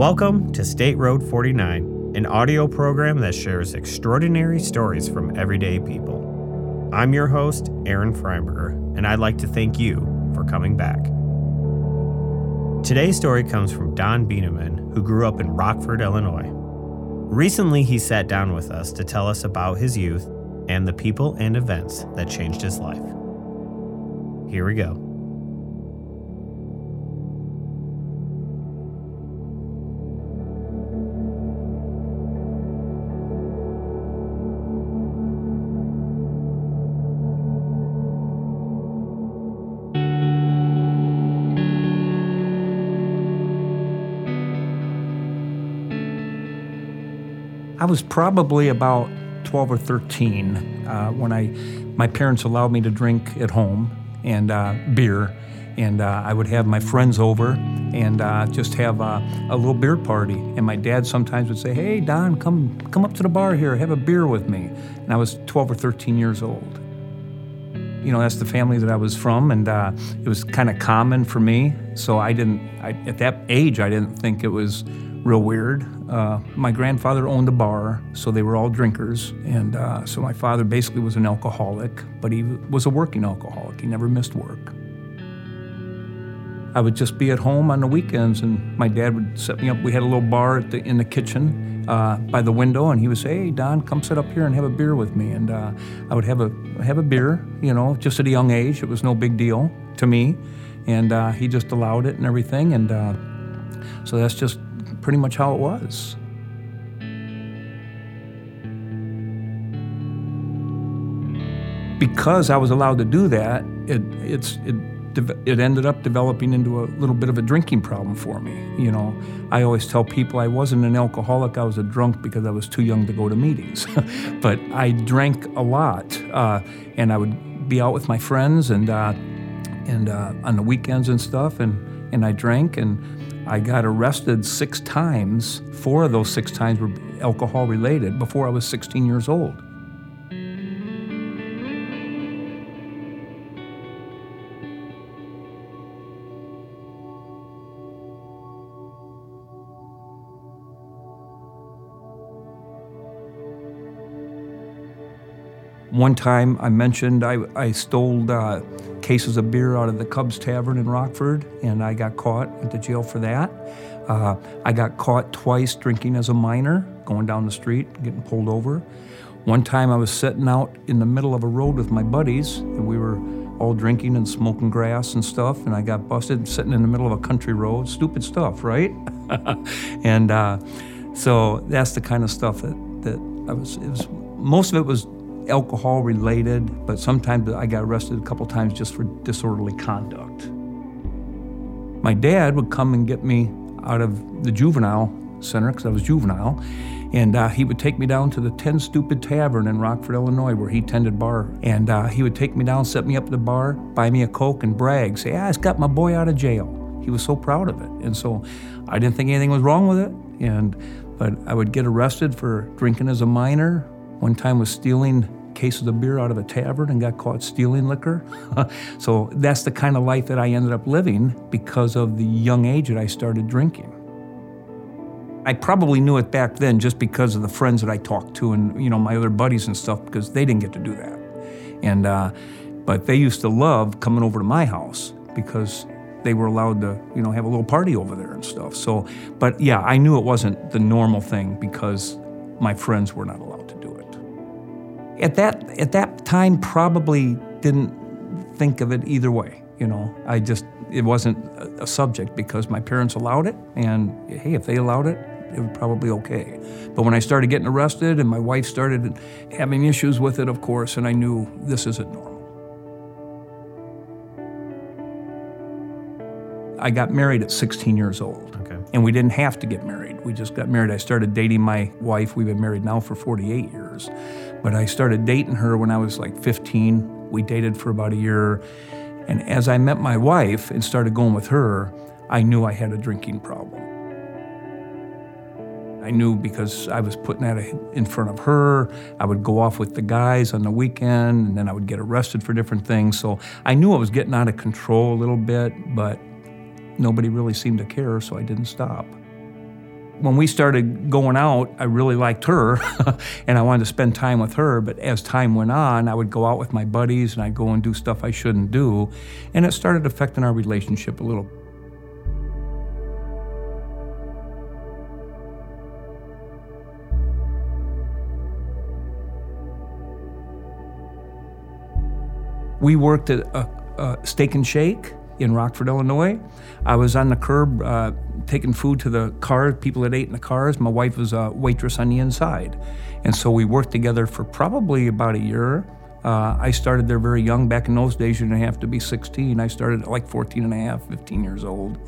Welcome to State Road 49, an audio program that shares extraordinary stories from everyday people. I'm your host, Aaron Freiberger, and I'd like to thank you for coming back. Today's story comes from Don Bieneman, who grew up in Rockford, Illinois. Recently, he sat down with us to tell us about his youth and the people and events that changed his life. Here we go. I was probably about 12 or 13 uh, when I, my parents allowed me to drink at home and uh, beer, and uh, I would have my friends over and uh, just have a little beer party. And my dad sometimes would say, "Hey, Don, come come up to the bar here, have a beer with me." And I was 12 or 13 years old. You know, that's the family that I was from, and uh, it was kind of common for me. So I didn't, I, at that age, I didn't think it was real weird. Uh, my grandfather owned a bar, so they were all drinkers. And uh, so my father basically was an alcoholic, but he was a working alcoholic. He never missed work. I would just be at home on the weekends, and my dad would set me up. We had a little bar the, in the kitchen uh, by the window, and he would say, "Hey, Don, come sit up here and have a beer with me." And uh, I would have a have a beer, you know, just at a young age. It was no big deal to me, and uh, he just allowed it and everything. And uh, so that's just pretty much how it was. Because I was allowed to do that, it, it's, it, it ended up developing into a little bit of a drinking problem for me. You know, I always tell people I wasn't an alcoholic, I was a drunk because I was too young to go to meetings. but I drank a lot, uh, and I would be out with my friends and, uh, and uh, on the weekends and stuff, and, and I drank, and I got arrested six times. Four of those six times were alcohol related before I was 16 years old. One time I mentioned I, I stole uh, cases of beer out of the Cubs Tavern in Rockford, and I got caught, went to jail for that. Uh, I got caught twice drinking as a minor, going down the street, getting pulled over. One time I was sitting out in the middle of a road with my buddies, and we were all drinking and smoking grass and stuff, and I got busted sitting in the middle of a country road. Stupid stuff, right? and uh, so that's the kind of stuff that, that I was, it was, most of it was alcohol related, but sometimes I got arrested a couple times just for disorderly conduct. My dad would come and get me out of the juvenile center because I was juvenile, and uh, he would take me down to the 10 Stupid Tavern in Rockford, Illinois, where he tended bar. And uh, he would take me down, set me up at the bar, buy me a Coke, and brag, say, I just got my boy out of jail. He was so proud of it. And so I didn't think anything was wrong with it. And but I would get arrested for drinking as a minor. One time was stealing cases of beer out of a tavern and got caught stealing liquor. so that's the kind of life that I ended up living because of the young age that I started drinking. I probably knew it back then just because of the friends that I talked to and you know my other buddies and stuff because they didn't get to do that. And uh, but they used to love coming over to my house because they were allowed to you know have a little party over there and stuff. So, but yeah, I knew it wasn't the normal thing because my friends were not allowed at that at that time probably didn't think of it either way. You know, I just it wasn't a, subject because my parents allowed it, and hey, if they allowed it, it was probably okay. But when I started getting arrested and my wife started having issues with it, of course, and I knew this isn't normal. I got married at 16 years old. Okay. And we didn't have to get married. We just got married. I started dating my wife. We've been married now for 48 years. But I started dating her when I was like 15. We dated for about a year. And as I met my wife and started going with her, I knew I had a drinking problem. I knew because I was putting that in front of her. I would go off with the guys on the weekend, and then I would get arrested for different things. So I knew I was getting out of control a little bit, but nobody really seemed to care, so I didn't stop. When we started going out, I really liked her and I wanted to spend time with her. But as time went on, I would go out with my buddies and I'd go and do stuff I shouldn't do. And it started affecting our relationship a little. We worked at a, a steak and shake in Rockford, Illinois. I was on the curb uh, taking food to the cars, people that ate in the cars. My wife was a waitress on the inside. And so we worked together for probably about a year. Uh, I started there very young. Back in those days, you didn't have to be 16. I started at like 14 and a half, 15 years old.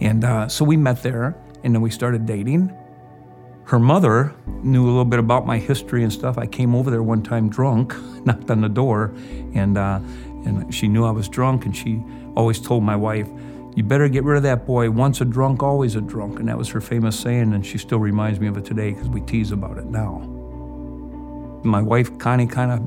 And uh, so we met there, and then we started dating. Her mother knew a little bit about my history and stuff. I came over there one time drunk, knocked on the door, and, uh, and she knew I was drunk, and she always told my wife, You better get rid of that boy. Once a drunk, always a drunk. And that was her famous saying, and she still reminds me of it today because we tease about it now. My wife, Connie, kind of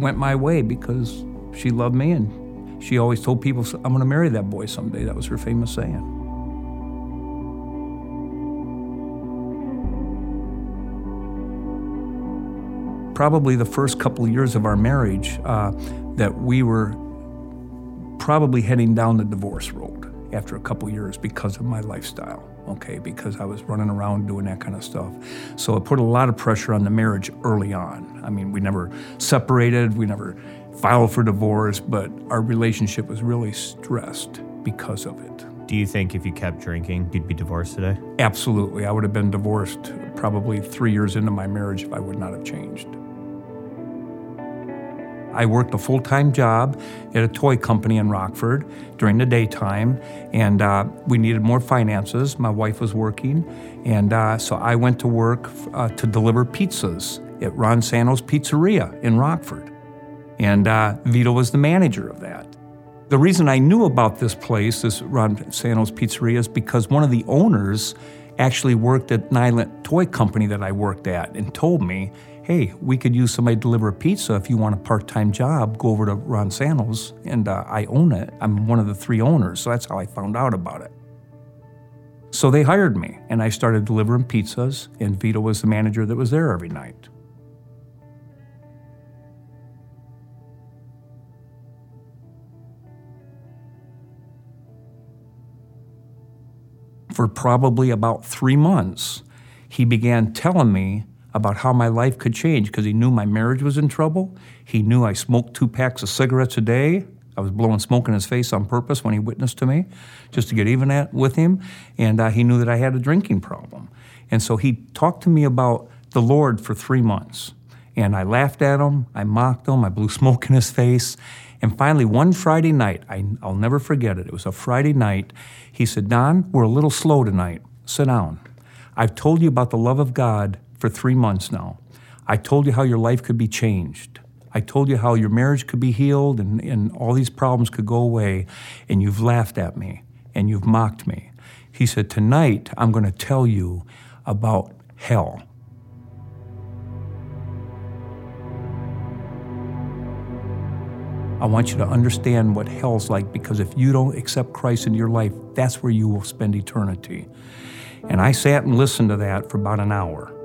went my way because she loved me and she always told people, I'm going to marry that boy someday. That was her famous saying. Probably the first couple of years of our marriage, uh, that we were probably heading down the divorce road after a couple years because of my lifestyle, okay, because I was running around doing that kind of stuff. So it put a lot of pressure on the marriage early on. I mean, we never separated, we never filed for divorce, but our relationship was really stressed because of it. Do you think if you kept drinking, you'd be divorced today? Absolutely. I would have been divorced probably three years into my marriage if I would not have changed. I worked a full time job at a toy company in Rockford during the daytime, and uh, we needed more finances. My wife was working, and uh, so I went to work uh, to deliver pizzas at Ron Sano's Pizzeria in Rockford. And uh, Vito was the manager of that. The reason I knew about this place, this Ron Sano's Pizzeria, is because one of the owners actually worked at Nylint Toy Company that I worked at and told me hey, we could use somebody to deliver a pizza. If you want a part time job, go over to Ron Sano's, and uh, I own it. I'm one of the three owners, so that's how I found out about it. So they hired me, and I started delivering pizzas, and Vito was the manager that was there every night. For probably about three months, he began telling me about how my life could change because he knew my marriage was in trouble. He knew I smoked two packs of cigarettes a day. I was blowing smoke in his face on purpose when he witnessed to me, just to get even at, with him. And uh, he knew that I had a drinking problem. And so he talked to me about the Lord for three months. And I laughed at him, I mocked him, I blew smoke in his face. And finally, one Friday night, I, I'll never forget it, it was a Friday night, he said, Don, we're a little slow tonight. Sit down. I've told you about the love of God for three months now. I told you how your life could be changed. I told you how your marriage could be healed and, and all these problems could go away, and you've laughed at me and you've mocked me. He said, Tonight, I'm going to tell you about hell. I want you to understand what hell's like because if you don't accept Christ in your life, that's where you will spend eternity. And I sat and listened to that for about an hour.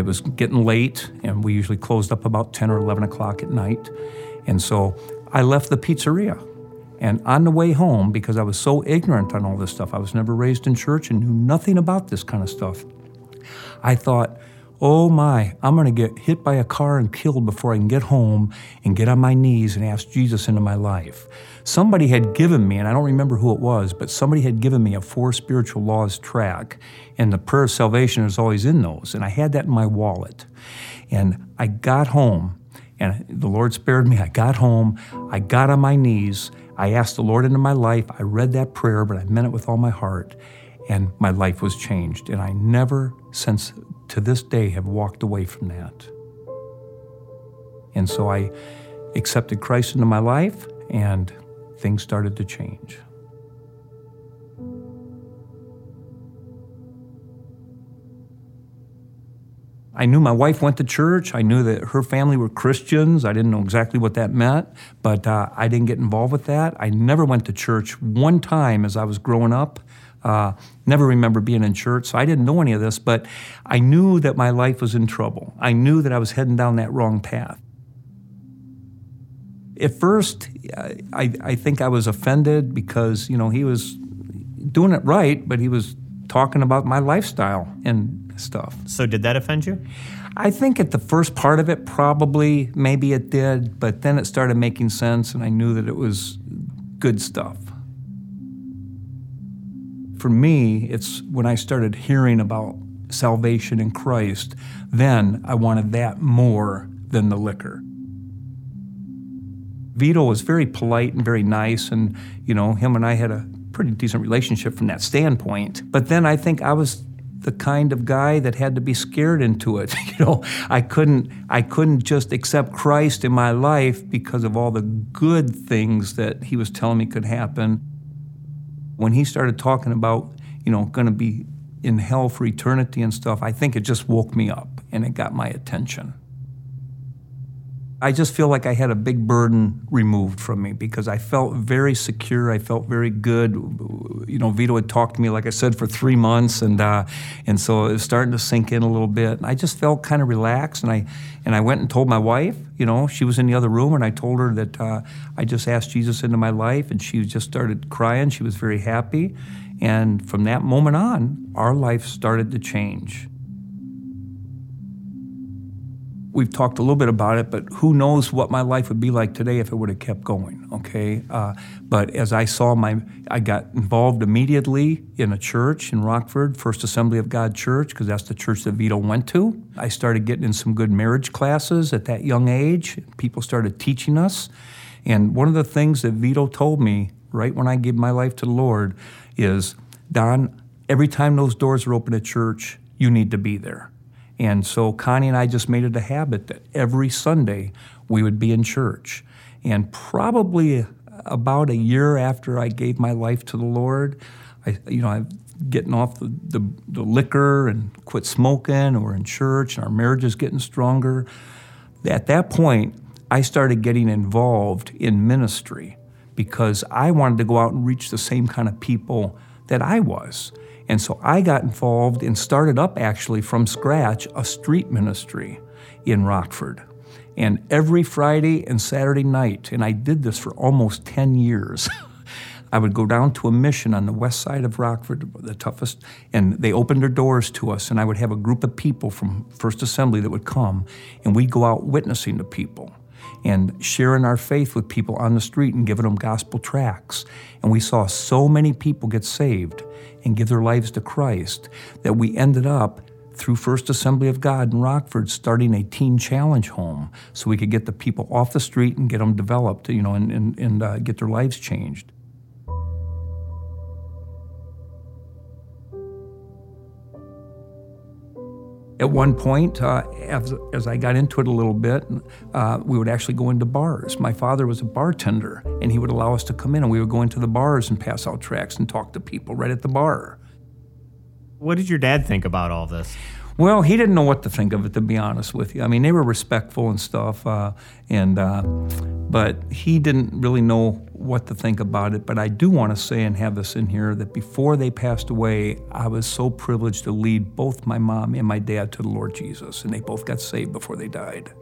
It was getting late, and we usually closed up about 10 or 11 o'clock at night. And so I left the pizzeria. And on the way home, because I was so ignorant on all this stuff, I was never raised in church and knew nothing about this kind of stuff. I thought, oh my, I'm going to get hit by a car and killed before I can get home and get on my knees and ask Jesus into my life. Somebody had given me, and I don't remember who it was, but somebody had given me a Four Spiritual Laws tract, and the prayer of salvation is always in those. And I had that in my wallet. And I got home, and the Lord spared me. I got home, I got on my knees, I asked the Lord into my life. I read that prayer, but I meant it with all my heart, and my life was changed. And I never, since to this day, have walked away from that. And so I accepted Christ into my life, and things started to change. I knew my wife went to church. I knew that her family were Christians. I didn't know exactly what that meant, but uh, I didn't get involved with that. I never went to church one time as I was growing up. Uh, never remember being in church, so I didn't know any of this, but I knew that my life was in trouble. I knew that I was heading down that wrong path. At first, I, I think I was offended because, you know, he was doing it right, but he was talking about my lifestyle and stuff. So, did that offend you? I think at the first part of it, probably, maybe it did, but then it started making sense, and I knew that it was good stuff. For me, it's when I started hearing about salvation in Christ, then I wanted that more than the liquor. Vito was very polite and very nice, and you know, him and I had a pretty decent relationship from that standpoint. But then I think I was the kind of guy that had to be scared into it. You know, I couldn't I couldn't just accept Christ in my life because of all the good things that he was telling me could happen. When he started talking about, you know, going to be in hell for eternity and stuff, I think it just woke me up and it got my attention. I just feel like I had a big burden removed from me because I felt very secure. I felt very good. You know, Vito had talked to me, like I said, for three months, and uh, and so it was starting to sink in a little bit. And I just felt kind of relaxed, and I and I went and told my wife. You know, she was in the other room, and I told her that uh, I just asked Jesus into my life, and she just started crying. She was very happy, and from that moment on, our life started to change we've talked a little bit about it, but who knows what my life would be like today if it would have kept going, okay? Uh, but as I saw my, I got involved immediately in a church in Rockford, First Assembly of God Church, because that's the church that Vito went to. I started getting in some good marriage classes at that young age. People started teaching us. And one of the things that Vito told me right when I gave my life to the Lord is, Don, every time those doors are open at church, you need to be there. And so Connie and I just made it a habit that every Sunday we would be in church. And probably about a year after I gave my life to the Lord, I, you know, I'm getting off the, the, the liquor and quit smoking, we're in church, and our marriage is getting stronger. At that point, I started getting involved in ministry because I wanted to go out and reach the same kind of people that I was. And so I got involved and started up actually from scratch a street ministry in Rockford. And every Friday and Saturday night, and I did this for almost 10 years. I would go down to a mission on the west side of Rockford, the toughest, and they opened their doors to us, and I would have a group of people from First Assembly that would come, and we'd go out witnessing to people and sharing our faith with people on the street and giving them gospel tracts. And we saw so many people get saved and give their lives to Christ that we ended up through First Assembly of God in Rockford starting a teen challenge home so we could get the people off the street and get them developed, you know, and, and, and uh, get their lives changed. At one point, uh, as, as, I got into it a little bit, uh, we would actually go into bars. My father was a bartender, and he would allow us to come in, and we would go into the bars and pass out tracts and talk to people right at the bar. What did your dad think about all this? Well, he didn't know what to think of it, to be honest with you. I mean, they were respectful and stuff, uh, and uh, but he didn't really know what to think about it. But I do want to say and have this in here that before they passed away, I was so privileged to lead both my mom and my dad to the Lord Jesus, and they both got saved before they died.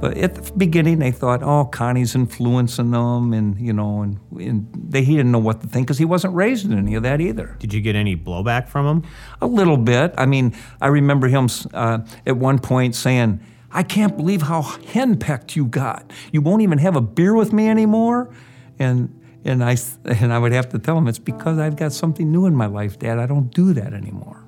But at the beginning, they thought, oh, Connie's influencing them, and you know, and, and they, he didn't know what to think because he wasn't raised in any of that either. Did you get any blowback from him? A little bit. I mean, I remember him uh, at one point saying, "I can't believe how henpecked you got. You won't even have a beer with me anymore," and. And I, and I would have to tell him, it's because I've got something new in my life, Dad. I don't do that anymore.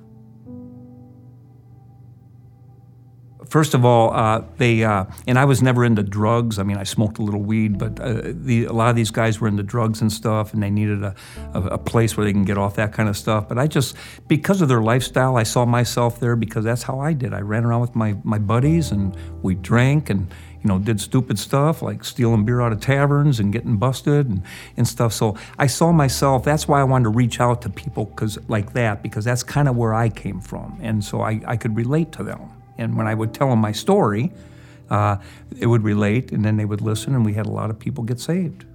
First of all, uh, they uh, and I was never into drugs. I mean, I smoked a little weed, but uh, the, a lot of these guys were into drugs and stuff, and they needed a, a, a, place where they can get off that kind of stuff. But I just, because of their lifestyle, I saw myself there because that's how I did. I ran around with my my buddies, and we drank and you know did stupid stuff like stealing beer out of taverns and getting busted and, and stuff. So I saw myself. That's why I wanted to reach out to people because like that because that's kind of where I came from, and so I, I could relate to them And when I would tell them my story, uh, it would relate, and then they would listen, and we had a lot of people get saved.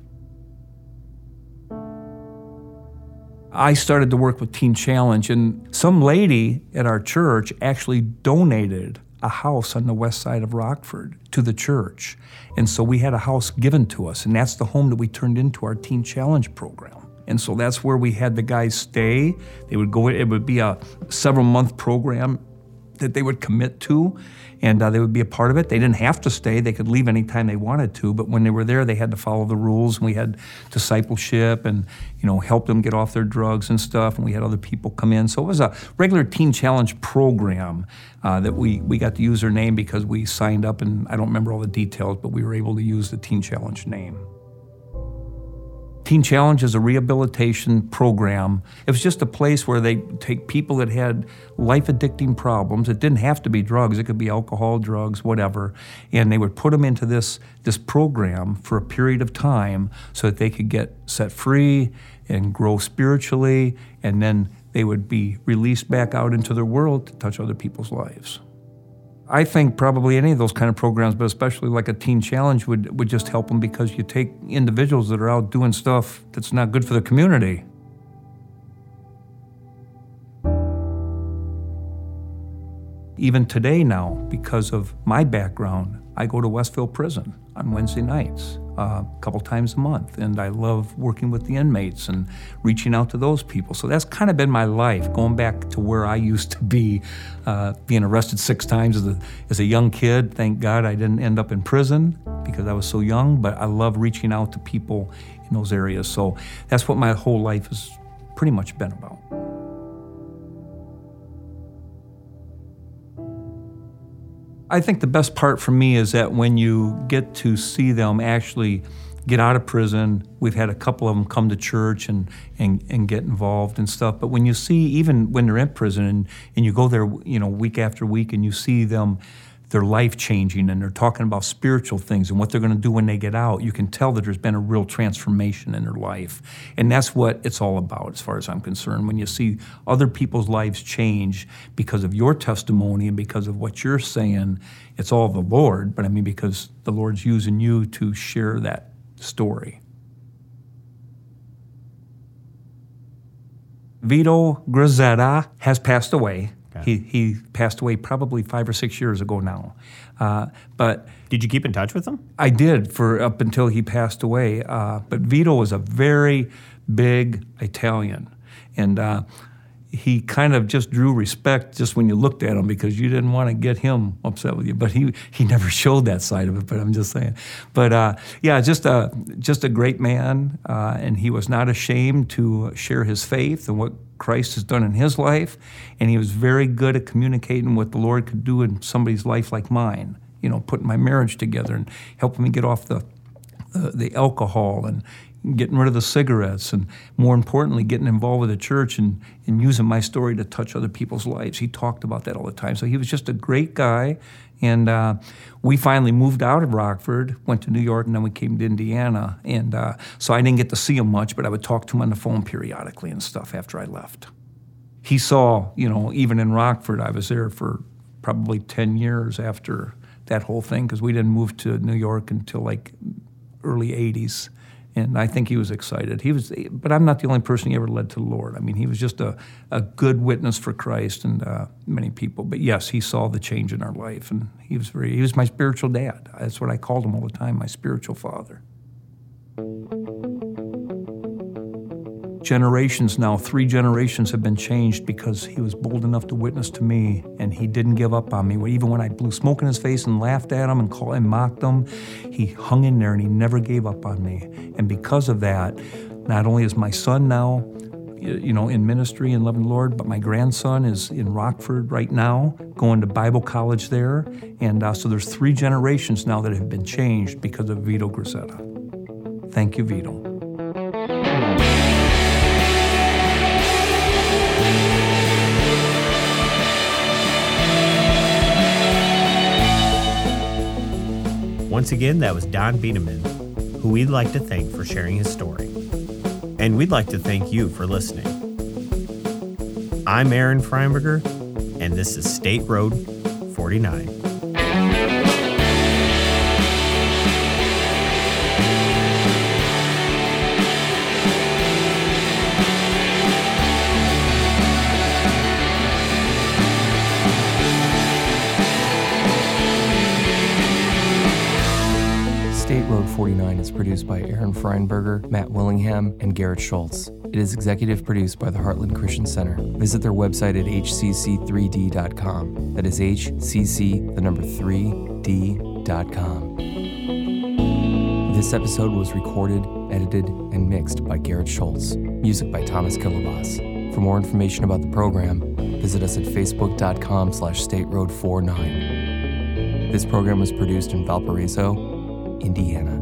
I started to work with Teen Challenge, and some lady at our church actually donated a house on the west side of Rockford to the church. And so we had a house given to us, and that's the home that we turned into our Teen Challenge program. And so that's where we had the guys stay. They would go, it would be a several month program that they would commit to and uh, they would be a part of it. They didn't have to stay; they could leave anytime they wanted to. But when they were there, they had to follow the rules. And we had discipleship, and you know, help them get off their drugs and stuff. And we had other people come in, so it was a regular Teen Challenge program uh, that we we got to use their name because we signed up. And I don't remember all the details, but we were able to use the Teen Challenge name. Teen Challenge is a rehabilitation program. It was just a place where they take people that had life addicting problems. It didn't have to be drugs, it could be alcohol, drugs, whatever. And they would put them into this, this program for a period of time so that they could get set free and grow spiritually. And then they would be released back out into the world to touch other people's lives. I think probably any of those kind of programs, but especially like a teen challenge, would, would just help them because you take individuals that are out doing stuff that's not good for the community. Even today, now, because of my background, I go to Westville Prison on Wednesday nights uh, a couple times a month. And I love working with the inmates and reaching out to those people. So that's kind of been my life, going back to where I used to be, uh, being arrested six times as a, as a young kid. Thank God I didn't end up in prison because I was so young, but I love reaching out to people in those areas. So that's what my whole life has pretty much been about. I think the best part for me is that when you get to see them actually get out of prison, we've had a couple of them come to church and, and, and get involved and stuff. But when you see, even when they're in prison and, and you go there, you know, week after week and you see them they're life changing and they're talking about spiritual things and what they're going to do when they get out. You can tell that there's been a real transformation in their life. And that's what it's all about, as far as I'm concerned. When you see other people's lives change because of your testimony and because of what you're saying, it's all the Lord, but I mean, because the Lord's using you to share that story. Vito Grazetta has passed away. He, he passed away probably five or six years ago now. Uh, but did you keep in touch with him? I did for up until he passed away. Uh, but Vito was a very big Italian, and uh, he kind of just drew respect just when you looked at him because you didn't want to get him upset with you. But he he never showed that side of it. But I'm just saying. But uh, yeah, just a just a great man, uh, and he was not ashamed to share his faith and what Christ has done in his life, and he was very good at communicating what the Lord could do in somebody's life like mine. You know, putting my marriage together and helping me get off the the, the alcohol and getting rid of the cigarettes, and more importantly, getting involved with the church and, and using my story to touch other people's lives. He talked about that all the time. So he was just a great guy. And uh, we finally moved out of Rockford, went to New York, and then we came to Indiana. And uh, so I didn't get to see him much, but I would talk to him on the phone periodically and stuff after I left. He saw, you know, even in Rockford, I was there for probably 10 years after that whole thing because we didn't move to New York until like early 80s and I think he was excited. He was, but I'm not the only person he ever led to the Lord. I mean, he was just a, a good witness for Christ and uh, many people. But yes, he saw the change in our life, and he was very. He was my spiritual dad. That's what I called him all the time, my spiritual father generations now, three generations have been changed because he was bold enough to witness to me and he didn't give up on me. Even when I blew smoke in his face and laughed at him and called and mocked him, he hung in there and he never gave up on me. And because of that, not only is my son now, you know, in ministry and loving the Lord, but my grandson is in Rockford right now, going to Bible college there. And uh, so there's three generations now that have been changed because of Vito Grazetta. Thank you, Vito. Once again, that was Don Bieneman, who we'd like to thank for sharing his story. And we'd like to thank you for listening. I'm Aaron Freinberger, and this is State Road 49. Is produced by Aaron Freinberger, Matt Willingham, and Garrett Schultz. It is executive produced by the Heartland Christian Center. Visit their website at hcc3d.com. That is hcc, the number 3d.com. This episode was recorded, edited, and mixed by Garrett Schultz. Music by Thomas Killavas. For more information about the program, visit us at facebook.com slash state road 49. This program was produced in Valparaiso, Indiana.